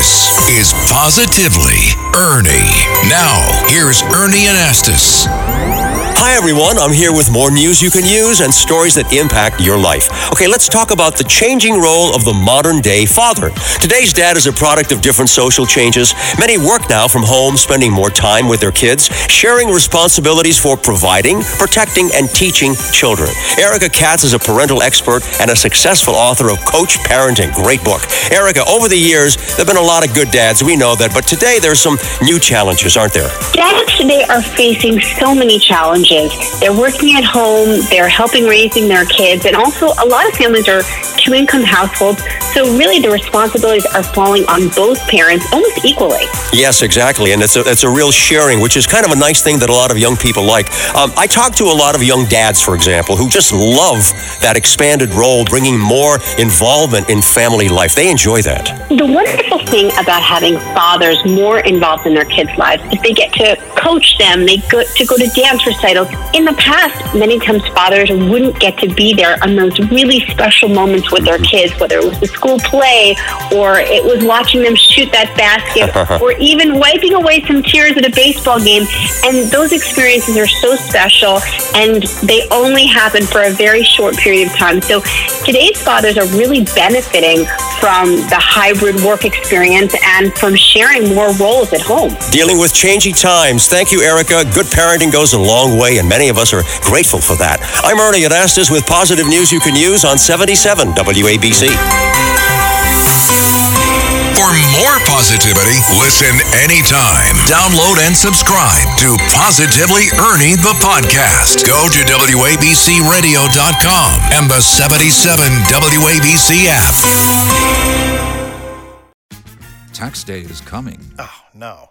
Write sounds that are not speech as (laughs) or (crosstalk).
This is Positively Ernie. Now, here's Ernie Anastos. Hi, everyone. I'm here with more news you can use and stories that impact your life. Okay, let's talk about the changing role of the modern day father. Today's dad is a product of different social changes. Many work now from home, spending more time with their kids, sharing responsibilities for providing, protecting, and teaching children. Erika Katz is a parental expert and a successful author of Coach Parenting. Great book. Erika, over the years, there have been a lot of good dads. We know that. But today, there's some new challenges, aren't there? Dads today are facing so many challenges. They're working at home, they're helping raising their kids, and also a lot of families are two income households. So really the responsibilities are falling on both parents almost equally. Yes, exactly. And it's a, it's a real sharing, which is kind of a nice thing that a lot of young people like. Um, I talk to a lot of young dads, for example, who just love that expanded role, bringing more involvement in family life. They enjoy that. The wonderful thing about having fathers more involved in their kids' lives is they get to coach them, they go to go to dance recitals. In the past, many times fathers wouldn't get to be there on those really special moments with their kids, whether it was the school play or it was watching them shoot that basket (laughs) or even wiping away some tears at a baseball game. And those experiences are so special and they only happen for a very short period of time. So today's fathers are really benefiting from the hybrid work experience and from sharing more roles at home. Dealing with changing times. Thank you, Erika. Good parenting goes a long way, and many of us are grateful for that. I'm Ernie Anastos with positive news you can use on 77 WABC. For more positivity, listen anytime. Download and subscribe to Positively Ernie the podcast. Go to WABCRadio.com and the 77 WABC app. Tax day is coming. Oh, no.